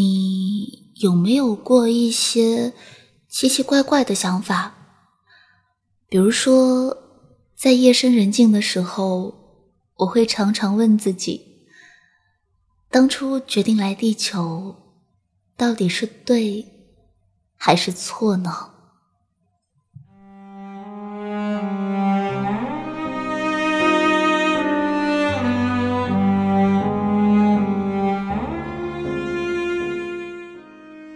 你有没有过一些奇奇怪怪的想法？比如说，在夜深人静的时候，我会常常问自己：当初决定来地球，到底是对还是错呢？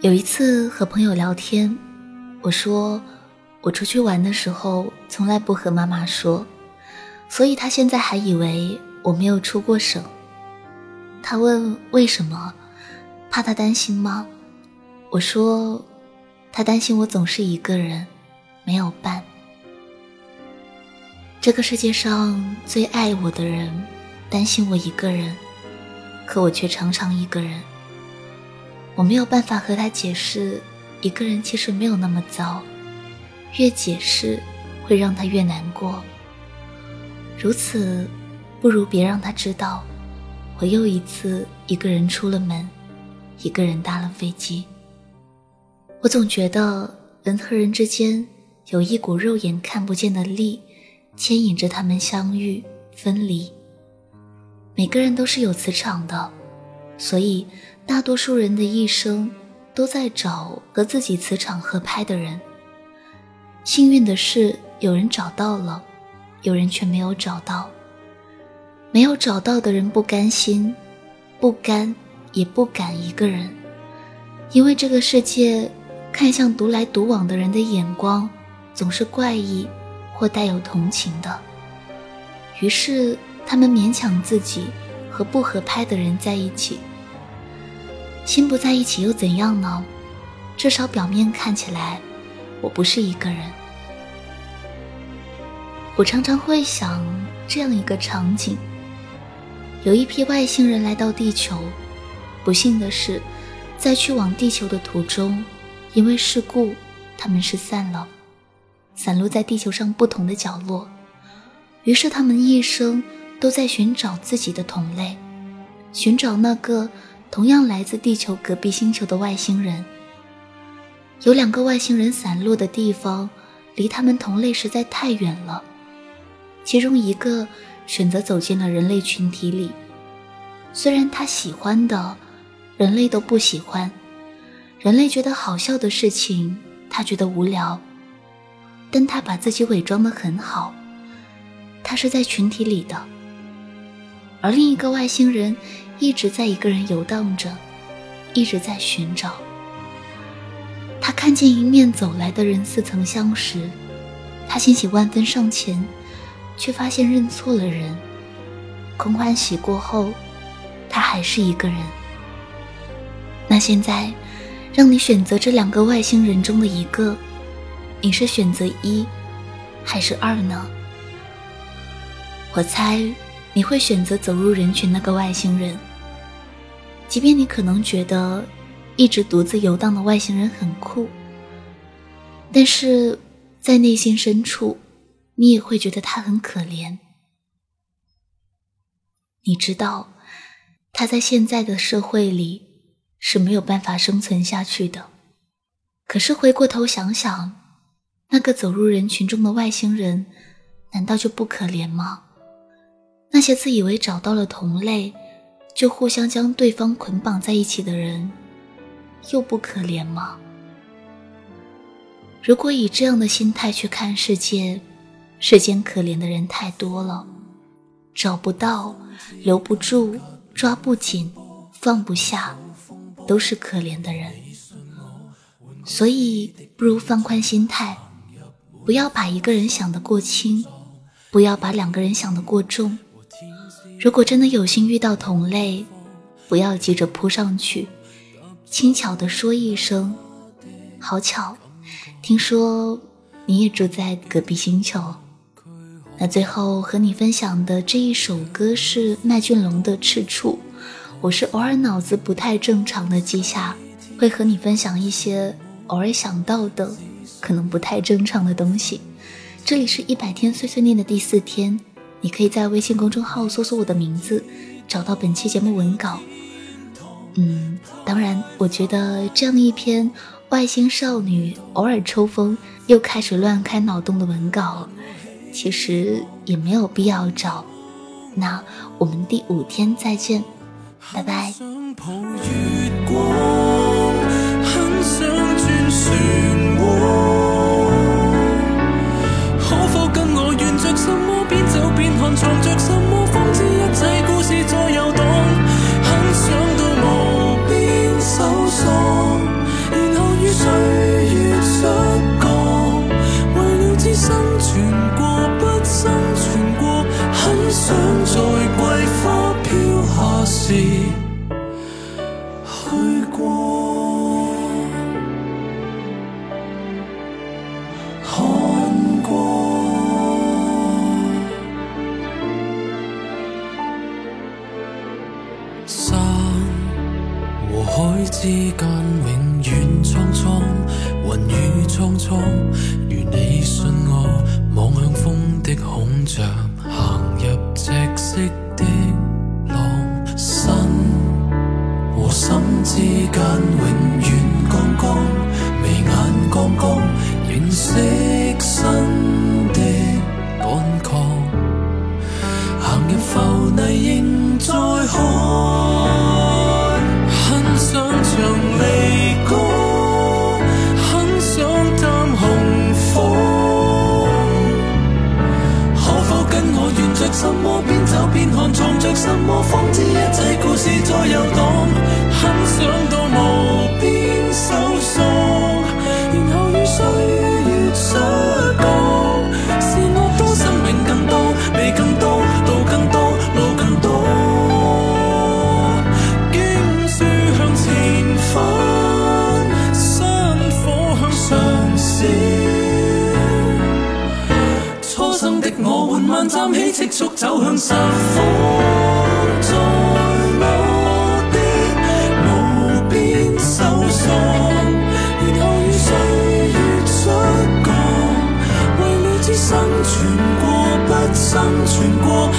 有一次和朋友聊天，我说我出去玩的时候从来不和妈妈说，所以她现在还以为我没有出过省。他问为什么，怕他担心吗？我说他担心我总是一个人，没有伴。这个世界上最爱我的人担心我一个人，可我却常常一个人。我没有办法和他解释，一个人其实没有那么糟，越解释会让他越难过。如此，不如别让他知道，我又一次一个人出了门，一个人搭了飞机。我总觉得人和人之间有一股肉眼看不见的力，牵引着他们相遇分离。每个人都是有磁场的，所以。大多数人的一生都在找和自己磁场合拍的人。幸运的是，有人找到了，有人却没有找到。没有找到的人不甘心，不甘也不敢一个人，因为这个世界看向独来独往的人的眼光总是怪异或带有同情的。于是，他们勉强自己和不合拍的人在一起。心不在一起又怎样呢？至少表面看起来，我不是一个人。我常常会想这样一个场景：有一批外星人来到地球，不幸的是，在去往地球的途中，因为事故，他们失散了，散落在地球上不同的角落。于是，他们一生都在寻找自己的同类，寻找那个。同样来自地球隔壁星球的外星人，有两个外星人散落的地方，离他们同类实在太远了。其中一个选择走进了人类群体里，虽然他喜欢的，人类都不喜欢；人类觉得好笑的事情，他觉得无聊。但他把自己伪装得很好，他是在群体里的。而另一个外星人。一直在一个人游荡着，一直在寻找。他看见迎面走来的人似曾相识，他欣喜万分上前，却发现认错了人。空欢喜过后，他还是一个人。那现在，让你选择这两个外星人中的一个，你是选择一，还是二呢？我猜。你会选择走入人群那个外星人，即便你可能觉得一直独自游荡的外星人很酷，但是在内心深处，你也会觉得他很可怜。你知道他在现在的社会里是没有办法生存下去的，可是回过头想想，那个走入人群中的外星人，难道就不可怜吗？那些自以为找到了同类，就互相将对方捆绑在一起的人，又不可怜吗？如果以这样的心态去看世界，世间可怜的人太多了，找不到、留不住、抓不紧、放不下，都是可怜的人。所以，不如放宽心态，不要把一个人想得过轻，不要把两个人想得过重。如果真的有幸遇到同类，不要急着扑上去，轻巧地说一声“好巧”，听说你也住在隔壁星球。那最后和你分享的这一首歌是麦浚龙的《赤处》。我是偶尔脑子不太正常的记下，会和你分享一些偶尔想到的可能不太正常的东西。这里是一百天碎碎念的第四天。你可以在微信公众号搜索我的名字，找到本期节目文稿。嗯，当然，我觉得这样一篇外星少女偶尔抽风又开始乱开脑洞的文稿，其实也没有必要找。那我们第五天再见，拜拜。之间永远苍苍，云雨苍苍，如你信我，望向风的孔雀，行入赤色的浪，身和心之间永远刚刚，眉眼刚刚，认识身的干涸，行入浮泥仍在看。什么边走边看，藏着什么，方知一切故事在游荡。很想到无急速走向十方，在我的无边搜索，然后与岁月出告，为你只生存过，不生存过。